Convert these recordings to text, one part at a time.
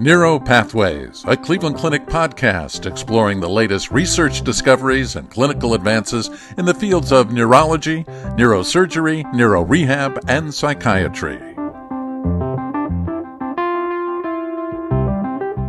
Neuropathways, a Cleveland Clinic podcast exploring the latest research discoveries and clinical advances in the fields of neurology, neurosurgery, neurorehab, and psychiatry.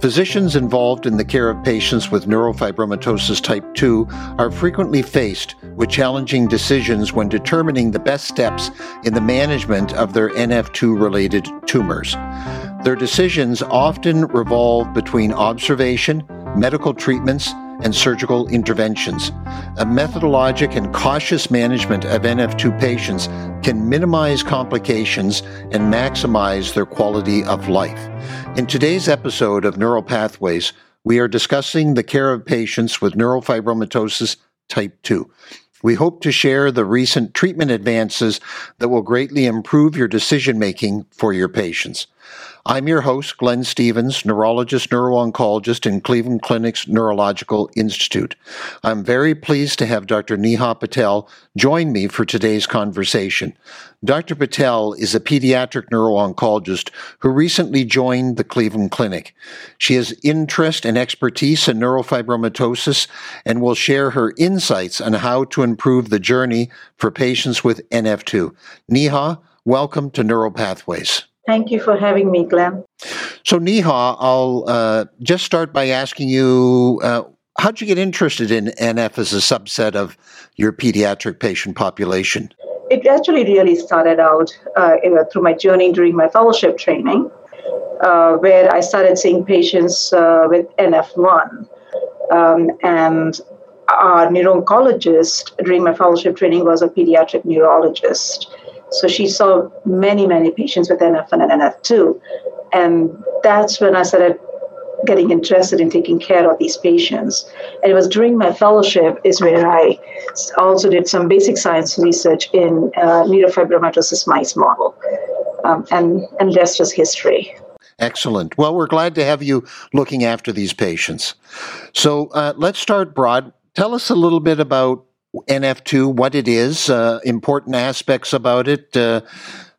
Physicians involved in the care of patients with neurofibromatosis type 2 are frequently faced with challenging decisions when determining the best steps in the management of their NF2 related tumors. Their decisions often revolve between observation, medical treatments, and surgical interventions. A methodologic and cautious management of NF2 patients can minimize complications and maximize their quality of life. In today's episode of Neuro Pathways, we are discussing the care of patients with neurofibromatosis type 2. We hope to share the recent treatment advances that will greatly improve your decision making for your patients. I'm your host, Glenn Stevens, neurologist, neurooncologist in Cleveland Clinic's Neurological Institute. I'm very pleased to have Dr. Neha Patel join me for today's conversation. Dr. Patel is a pediatric neurooncologist who recently joined the Cleveland Clinic. She has interest and expertise in neurofibromatosis and will share her insights on how to improve the journey for patients with NF2. Neha, welcome to Neuro Pathways. Thank you for having me, Glenn. So, Neha, I'll uh, just start by asking you uh, how'd you get interested in NF as a subset of your pediatric patient population? It actually really started out uh, through my journey during my fellowship training, uh, where I started seeing patients uh, with NF1. Um, and our neuro-oncologist during my fellowship training was a pediatric neurologist. So she saw many, many patients with NF1 and NF2. And that's when I started getting interested in taking care of these patients. And it was during my fellowship is where I also did some basic science research in uh, neurofibromatosis mice model. Um, and, and rest was history. Excellent. Well, we're glad to have you looking after these patients. So uh, let's start broad. Tell us a little bit about NF2, what it is, uh, important aspects about it, uh,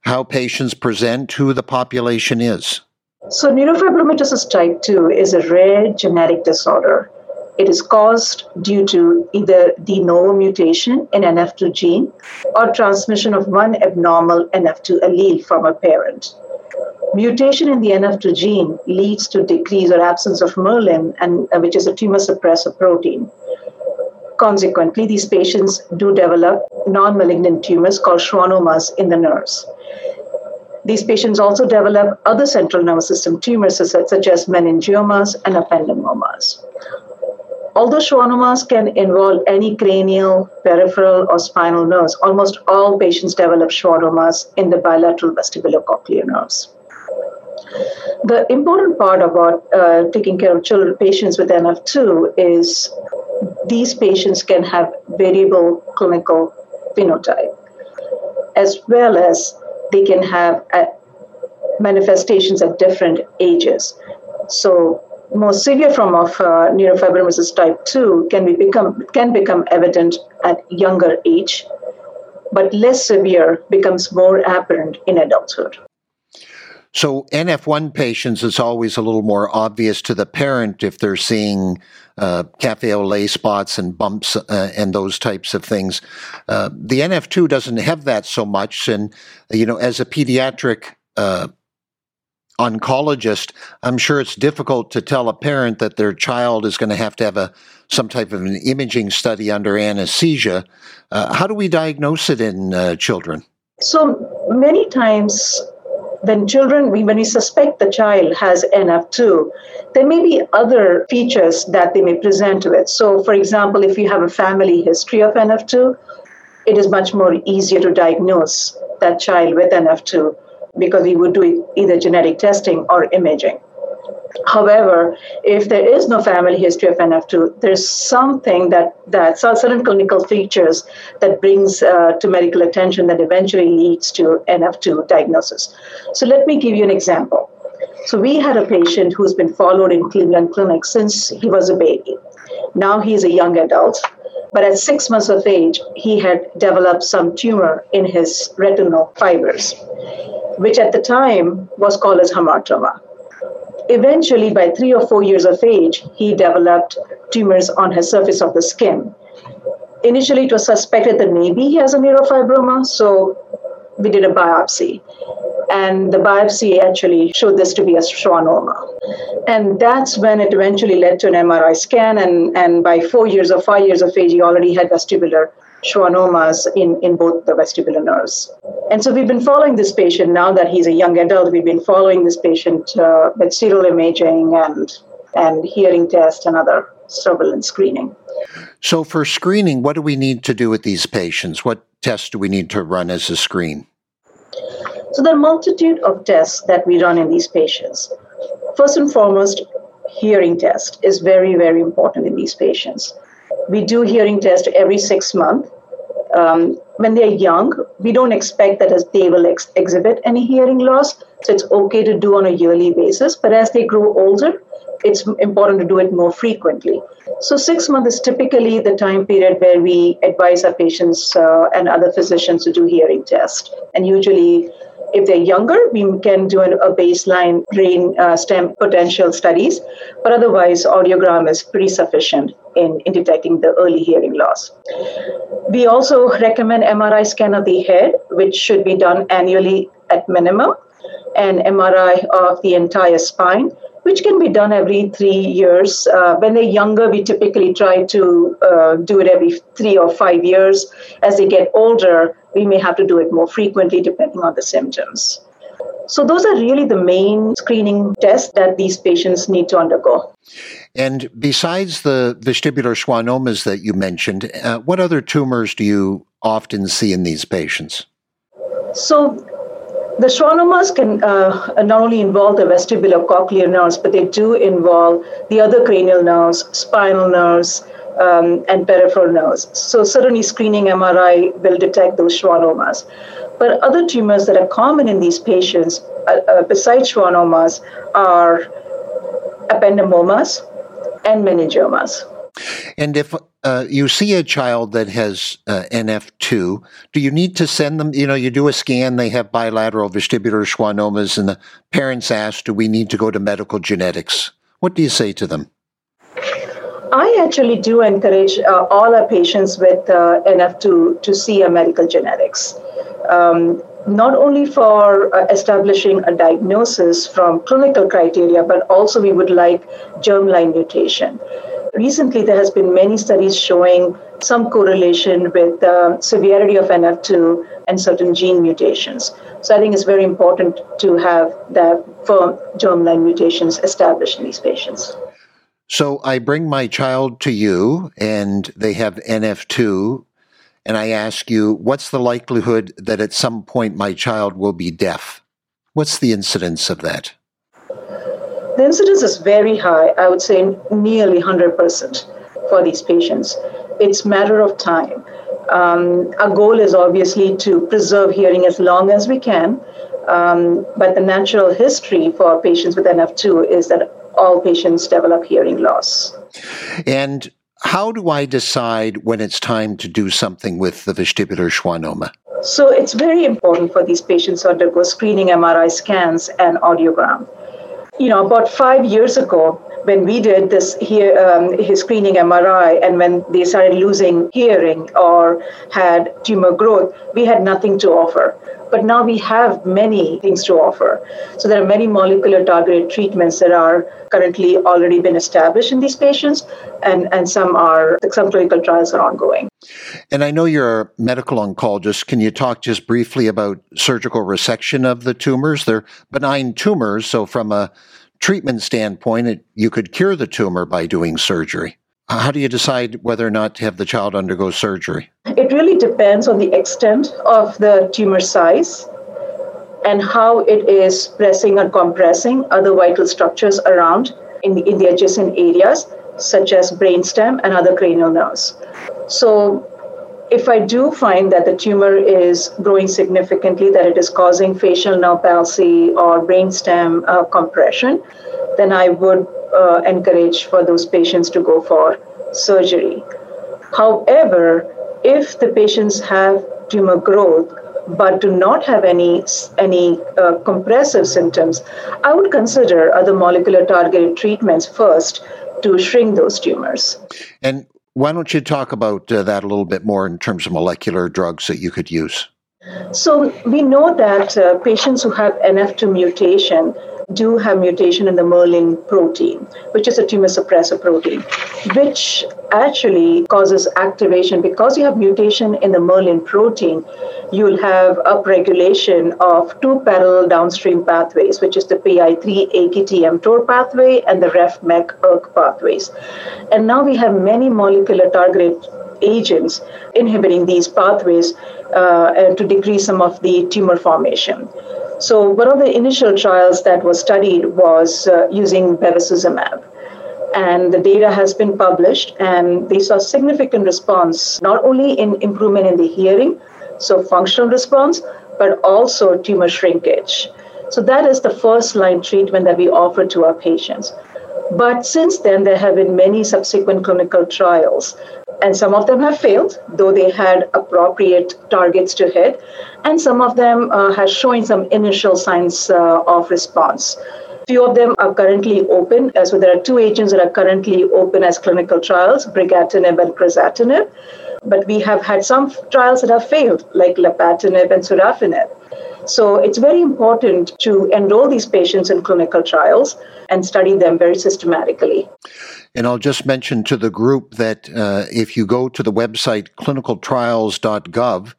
how patients present, who the population is. So, neurofibromatosis type 2 is a rare genetic disorder. It is caused due to either de novo mutation in NF2 gene or transmission of one abnormal NF2 allele from a parent. Mutation in the NF2 gene leads to decrease or absence of merlin, and, uh, which is a tumor suppressor protein. Consequently, these patients do develop non malignant tumors called schwannomas in the nerves. These patients also develop other central nervous system tumors such as meningiomas and ependymomas. Although schwannomas can involve any cranial, peripheral, or spinal nerves, almost all patients develop schwannomas in the bilateral vestibulocochlear nerves. The important part about uh, taking care of children, patients with NF2 is these patients can have variable clinical phenotype, as well as they can have uh, manifestations at different ages. So, more severe form of uh, neurofibromatosis type 2 can be become can become evident at younger age, but less severe becomes more apparent in adulthood. So NF1 patients, it's always a little more obvious to the parent if they're seeing uh, cafe au lait spots and bumps uh, and those types of things. Uh, the NF2 doesn't have that so much. And, you know, as a pediatric uh, oncologist, I'm sure it's difficult to tell a parent that their child is going to have to have a some type of an imaging study under anesthesia. Uh, how do we diagnose it in uh, children? So many times when children, when we suspect the child has NF2, there may be other features that they may present with. So, for example, if you have a family history of NF2, it is much more easier to diagnose that child with NF2 because we would do either genetic testing or imaging. However, if there is no family history of NF2, there's something that that certain clinical features that brings uh, to medical attention that eventually leads to NF2 diagnosis. So let me give you an example. So we had a patient who's been followed in Cleveland Clinic since he was a baby. Now he's a young adult, but at six months of age, he had developed some tumor in his retinal fibers, which at the time was called as hamartoma. Eventually, by three or four years of age, he developed tumors on his surface of the skin. Initially, it was suspected that maybe he has a neurofibroma, so we did a biopsy. And the biopsy actually showed this to be a schwannoma. And that's when it eventually led to an MRI scan. And, and by four years or five years of age, he already had vestibular schwannomas in, in both the vestibular nerves. And so we've been following this patient now that he's a young adult. We've been following this patient uh, with serial imaging and, and hearing tests and other surveillance screening. So, for screening, what do we need to do with these patients? What tests do we need to run as a screen? So, there are a multitude of tests that we run in these patients. First and foremost, hearing test is very, very important in these patients. We do hearing test every six months. Um, when they're young, we don't expect that as they will ex- exhibit any hearing loss. So it's okay to do on a yearly basis. But as they grow older, it's important to do it more frequently. So, six months is typically the time period where we advise our patients uh, and other physicians to do hearing test. And usually, if they're younger, we can do an, a baseline brain uh, stem potential studies, but otherwise, audiogram is pretty sufficient in, in detecting the early hearing loss. We also recommend MRI scan of the head, which should be done annually at minimum, and MRI of the entire spine which can be done every three years. Uh, when they're younger, we typically try to uh, do it every three or five years. As they get older, we may have to do it more frequently depending on the symptoms. So, those are really the main screening tests that these patients need to undergo. And besides the vestibular schwannomas that you mentioned, uh, what other tumors do you often see in these patients? So, the schwannomas can uh, not only involve the vestibular cochlear nerves, but they do involve the other cranial nerves, spinal nerves, um, and peripheral nerves. So certainly screening MRI will detect those schwannomas. But other tumors that are common in these patients, uh, uh, besides schwannomas, are ependymomas and meningiomas. And if uh, you see a child that has uh, NF2, do you need to send them? You know, you do a scan, they have bilateral vestibular schwannomas, and the parents ask, do we need to go to medical genetics? What do you say to them? I actually do encourage uh, all our patients with uh, NF2 to see a medical genetics. Um, not only for uh, establishing a diagnosis from clinical criteria, but also we would like germline mutation recently there has been many studies showing some correlation with the severity of NF2 and certain gene mutations. So I think it's very important to have that firm germline mutations established in these patients. So I bring my child to you and they have NF2 and I ask you, what's the likelihood that at some point my child will be deaf? What's the incidence of that? The incidence is very high, I would say nearly 100% for these patients. It's matter of time. Um, our goal is obviously to preserve hearing as long as we can, um, but the natural history for patients with NF2 is that all patients develop hearing loss. And how do I decide when it's time to do something with the vestibular schwannoma? So it's very important for these patients to undergo screening MRI scans and audiogram you know, about five years ago, when we did this here, um, his screening MRI, and when they started losing hearing or had tumor growth, we had nothing to offer. But now we have many things to offer. So there are many molecular targeted treatments that are currently already been established in these patients, and, and some are some clinical trials are ongoing. And I know you're a medical oncologist. Can you talk just briefly about surgical resection of the tumors? They're benign tumors, so from a treatment standpoint, it, you could cure the tumor by doing surgery. How do you decide whether or not to have the child undergo surgery? It really depends on the extent of the tumor size and how it is pressing or compressing other vital structures around in the, in the adjacent areas, such as brainstem and other cranial nerves. So, if I do find that the tumor is growing significantly, that it is causing facial nerve palsy or brainstem uh, compression, then I would uh, encourage for those patients to go for surgery. However, if the patients have tumor growth but do not have any any uh, compressive symptoms, I would consider other molecular targeted treatments first to shrink those tumors. And why don't you talk about uh, that a little bit more in terms of molecular drugs that you could use? So we know that uh, patients who have NF2 mutation do have mutation in the Merlin protein, which is a tumor suppressor protein, which actually causes activation. Because you have mutation in the Merlin protein, you'll have upregulation of two parallel downstream pathways, which is the PI3 AKT-mTOR pathway and the RAF-MEK-ERK pathways. And now we have many molecular targeted agents inhibiting these pathways uh, to decrease some of the tumor formation. So one of the initial trials that was studied was uh, using bevacizumab. And the data has been published, and they saw significant response, not only in improvement in the hearing, so functional response, but also tumor shrinkage. So that is the first line treatment that we offer to our patients. But since then, there have been many subsequent clinical trials and some of them have failed, though they had appropriate targets to hit, and some of them uh, have shown some initial signs uh, of response. Few of them are currently open, so there are two agents that are currently open as clinical trials, brigatinib and crizotinib. But we have had some trials that have failed, like lapatinib and sorafenib. So it's very important to enroll these patients in clinical trials and study them very systematically. And I'll just mention to the group that uh, if you go to the website clinicaltrials.gov,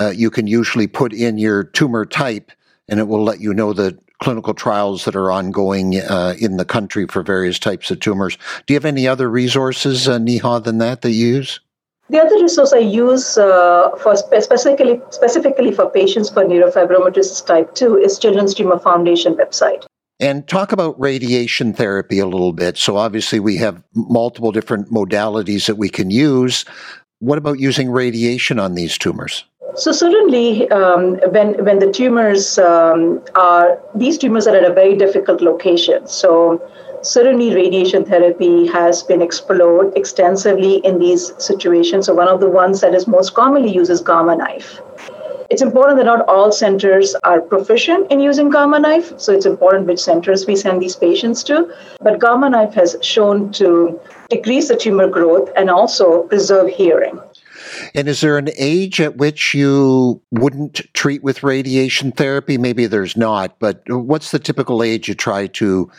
uh, you can usually put in your tumor type and it will let you know the clinical trials that are ongoing uh, in the country for various types of tumors. Do you have any other resources, uh, Neha, than that that you use? The other resource I use uh, for specifically specifically for patients for neurofibromatosis type 2 is Children's Tumor Foundation website. And talk about radiation therapy a little bit. So obviously we have multiple different modalities that we can use. What about using radiation on these tumors? So certainly, um, when when the tumors um, are these tumors are at a very difficult location. So certainly, radiation therapy has been explored extensively in these situations. So one of the ones that is most commonly used is gamma knife. It's important that not all centers are proficient in using Gamma Knife, so it's important which centers we send these patients to. But Gamma Knife has shown to decrease the tumor growth and also preserve hearing. And is there an age at which you wouldn't treat with radiation therapy? Maybe there's not, but what's the typical age you try to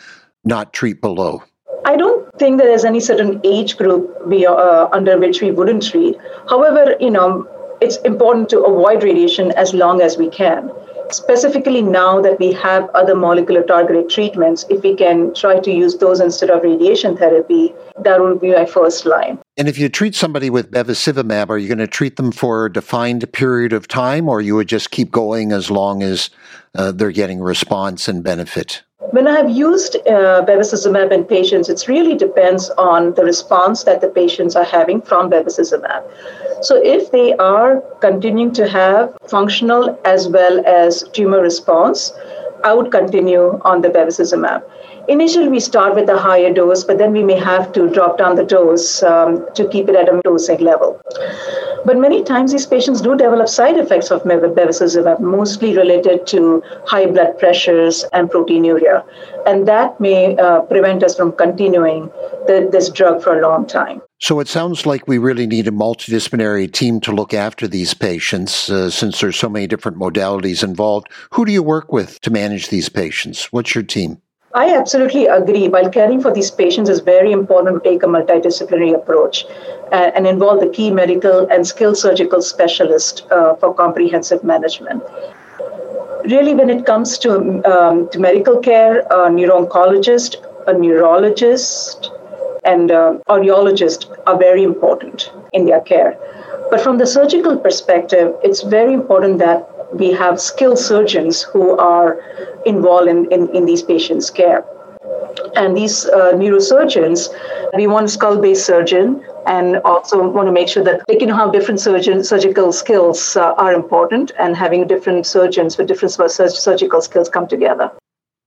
not treat below? I don't think that there's any certain age group we, uh, under which we wouldn't treat. However, you know, it's important to avoid radiation as long as we can. Specifically, now that we have other molecular targeted treatments, if we can try to use those instead of radiation therapy, that would be my first line. And if you treat somebody with bevacizumab, are you going to treat them for a defined period of time, or you would just keep going as long as uh, they're getting response and benefit? When I have used uh, bevacizumab in patients, it really depends on the response that the patients are having from bevacizumab. So, if they are continuing to have functional as well as tumor response, I would continue on the bevacizumab. Initially, we start with a higher dose, but then we may have to drop down the dose um, to keep it at a dosing level. But many times, these patients do develop side effects of bevacizumab, mostly related to high blood pressures and proteinuria. And that may uh, prevent us from continuing the, this drug for a long time. So it sounds like we really need a multidisciplinary team to look after these patients uh, since there's so many different modalities involved. Who do you work with to manage these patients? What's your team? I absolutely agree. While caring for these patients is very important to take a multidisciplinary approach uh, and involve the key medical and skilled surgical specialist uh, for comprehensive management. Really, when it comes to, um, to medical care, a neuro-oncologist, a neurologist, and uh, audiologist are very important in their care. But from the surgical perspective, it's very important that we have skilled surgeons who are involved in, in, in these patients' care. And these uh, neurosurgeons, we want a skull based surgeon and also want to make sure that they can have different surgeon, surgical skills uh, are important and having different surgeons with different surgical skills come together.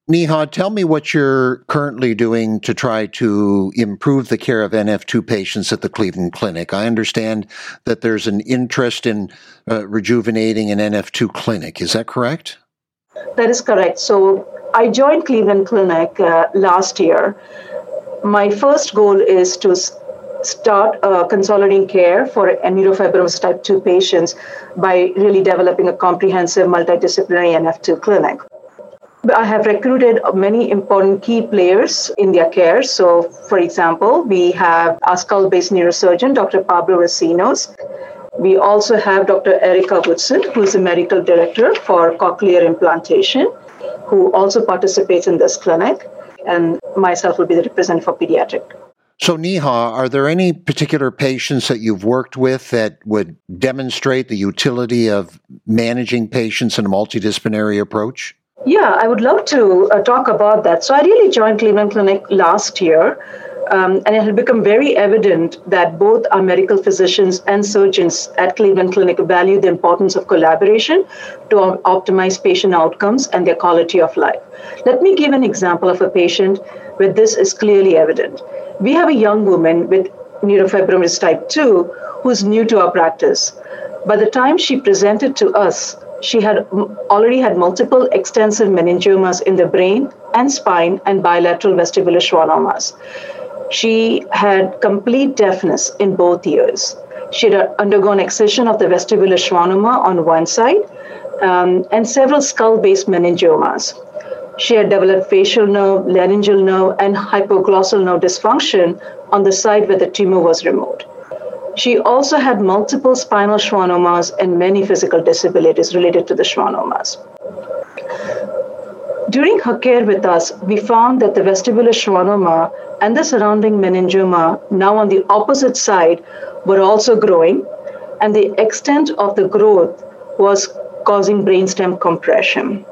Neha, tell me what you're currently doing to try to improve the care of NF2 patients at the Cleveland Clinic. I understand that there's an interest in uh, rejuvenating an NF2 clinic. Is that correct? That is correct. So I joined Cleveland Clinic uh, last year. My first goal is to start uh, consolidating care for neurofibrosis type 2 patients by really developing a comprehensive multidisciplinary NF2 clinic. I have recruited many important key players in their care. So, for example, we have our skull based neurosurgeon, Dr. Pablo Recinos. We also have Dr. Erica Woodson, who is the medical director for cochlear implantation, who also participates in this clinic. And myself will be the representative for pediatric. So, Neha, are there any particular patients that you've worked with that would demonstrate the utility of managing patients in a multidisciplinary approach? Yeah, I would love to uh, talk about that. So I really joined Cleveland Clinic last year, um, and it had become very evident that both our medical physicians and surgeons at Cleveland Clinic value the importance of collaboration to optimize patient outcomes and their quality of life. Let me give an example of a patient where this is clearly evident. We have a young woman with neurofibrosis type 2 who's new to our practice. By the time she presented to us, she had already had multiple extensive meningiomas in the brain and spine and bilateral vestibular schwannomas. She had complete deafness in both ears. She had undergone excision of the vestibular schwannoma on one side um, and several skull based meningiomas. She had developed facial nerve, laryngeal nerve, and hypoglossal nerve dysfunction on the side where the tumor was removed. She also had multiple spinal schwannomas and many physical disabilities related to the schwannomas. During her care with us, we found that the vestibular schwannoma and the surrounding meningioma, now on the opposite side, were also growing, and the extent of the growth was causing brainstem compression.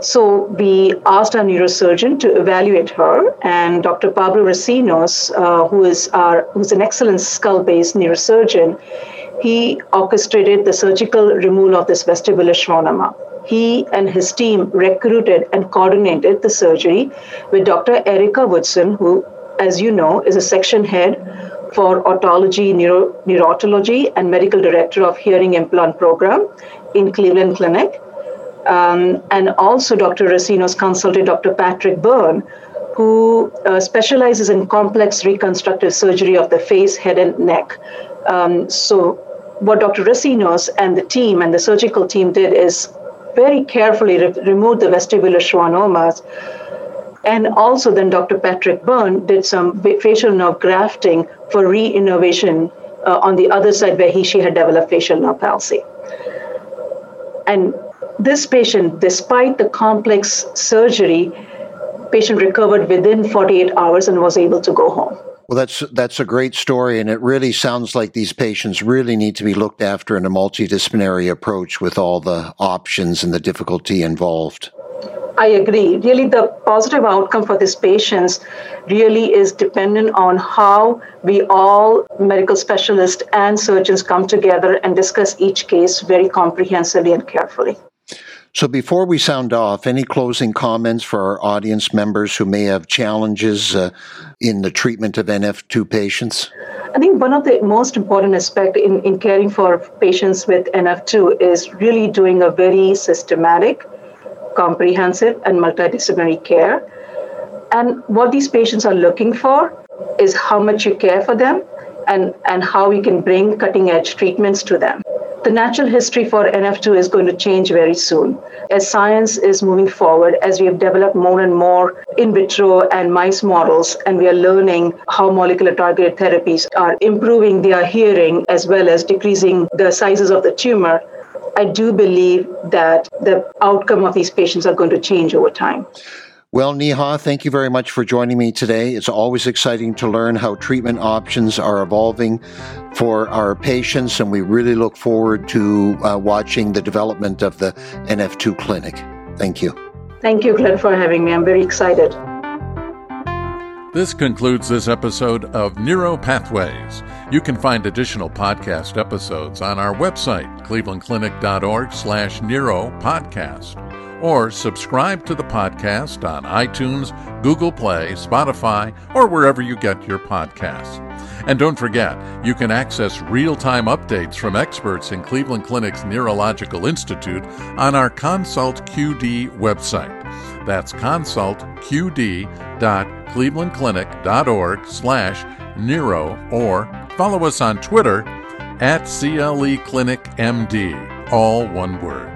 So we asked our neurosurgeon to evaluate her, and Dr. Pablo Recinos, uh, who is our who's an excellent skull-based neurosurgeon, he orchestrated the surgical removal of this vestibular schwannoma. He and his team recruited and coordinated the surgery with Dr. Erica Woodson, who, as you know, is a section head for otology, neuro, neurotology, and medical director of hearing implant program in Cleveland Clinic. Um, and also, Dr. Recinos consulted Dr. Patrick Byrne, who uh, specializes in complex reconstructive surgery of the face, head, and neck. Um, so, what Dr. Recinos and the team and the surgical team did is very carefully re- remove the vestibular schwannomas. And also, then Dr. Patrick Byrne did some facial nerve grafting for reinnervation uh, on the other side where he she had developed facial nerve palsy. And this patient, despite the complex surgery, patient recovered within 48 hours and was able to go home. Well, that's that's a great story, and it really sounds like these patients really need to be looked after in a multidisciplinary approach with all the options and the difficulty involved. I agree. Really, the positive outcome for these patients really is dependent on how we all, medical specialists and surgeons, come together and discuss each case very comprehensively and carefully. So, before we sound off, any closing comments for our audience members who may have challenges uh, in the treatment of NF2 patients? I think one of the most important aspects in, in caring for patients with NF2 is really doing a very systematic, comprehensive, and multidisciplinary care. And what these patients are looking for is how much you care for them and, and how we can bring cutting edge treatments to them the natural history for NF2 is going to change very soon. As science is moving forward, as we have developed more and more in vitro and mice models, and we are learning how molecular targeted therapies are improving their hearing as well as decreasing the sizes of the tumor, I do believe that the outcome of these patients are going to change over time. Well, Neha, thank you very much for joining me today. It's always exciting to learn how treatment options are evolving for our patients, and we really look forward to uh, watching the development of the NF2 clinic. Thank you. Thank you, Glenn, for having me. I'm very excited. This concludes this episode of Neuro Pathways. You can find additional podcast episodes on our website, clevelandclinic.org slash neuro podcast or subscribe to the podcast on iTunes, Google Play, Spotify, or wherever you get your podcasts. And don't forget, you can access real time updates from experts in Cleveland Clinic's Neurological Institute on our Consult QD website. That's consultqd.clevelandclinic.org slash neuro or follow us on Twitter at CLE Clinic MD, all one word.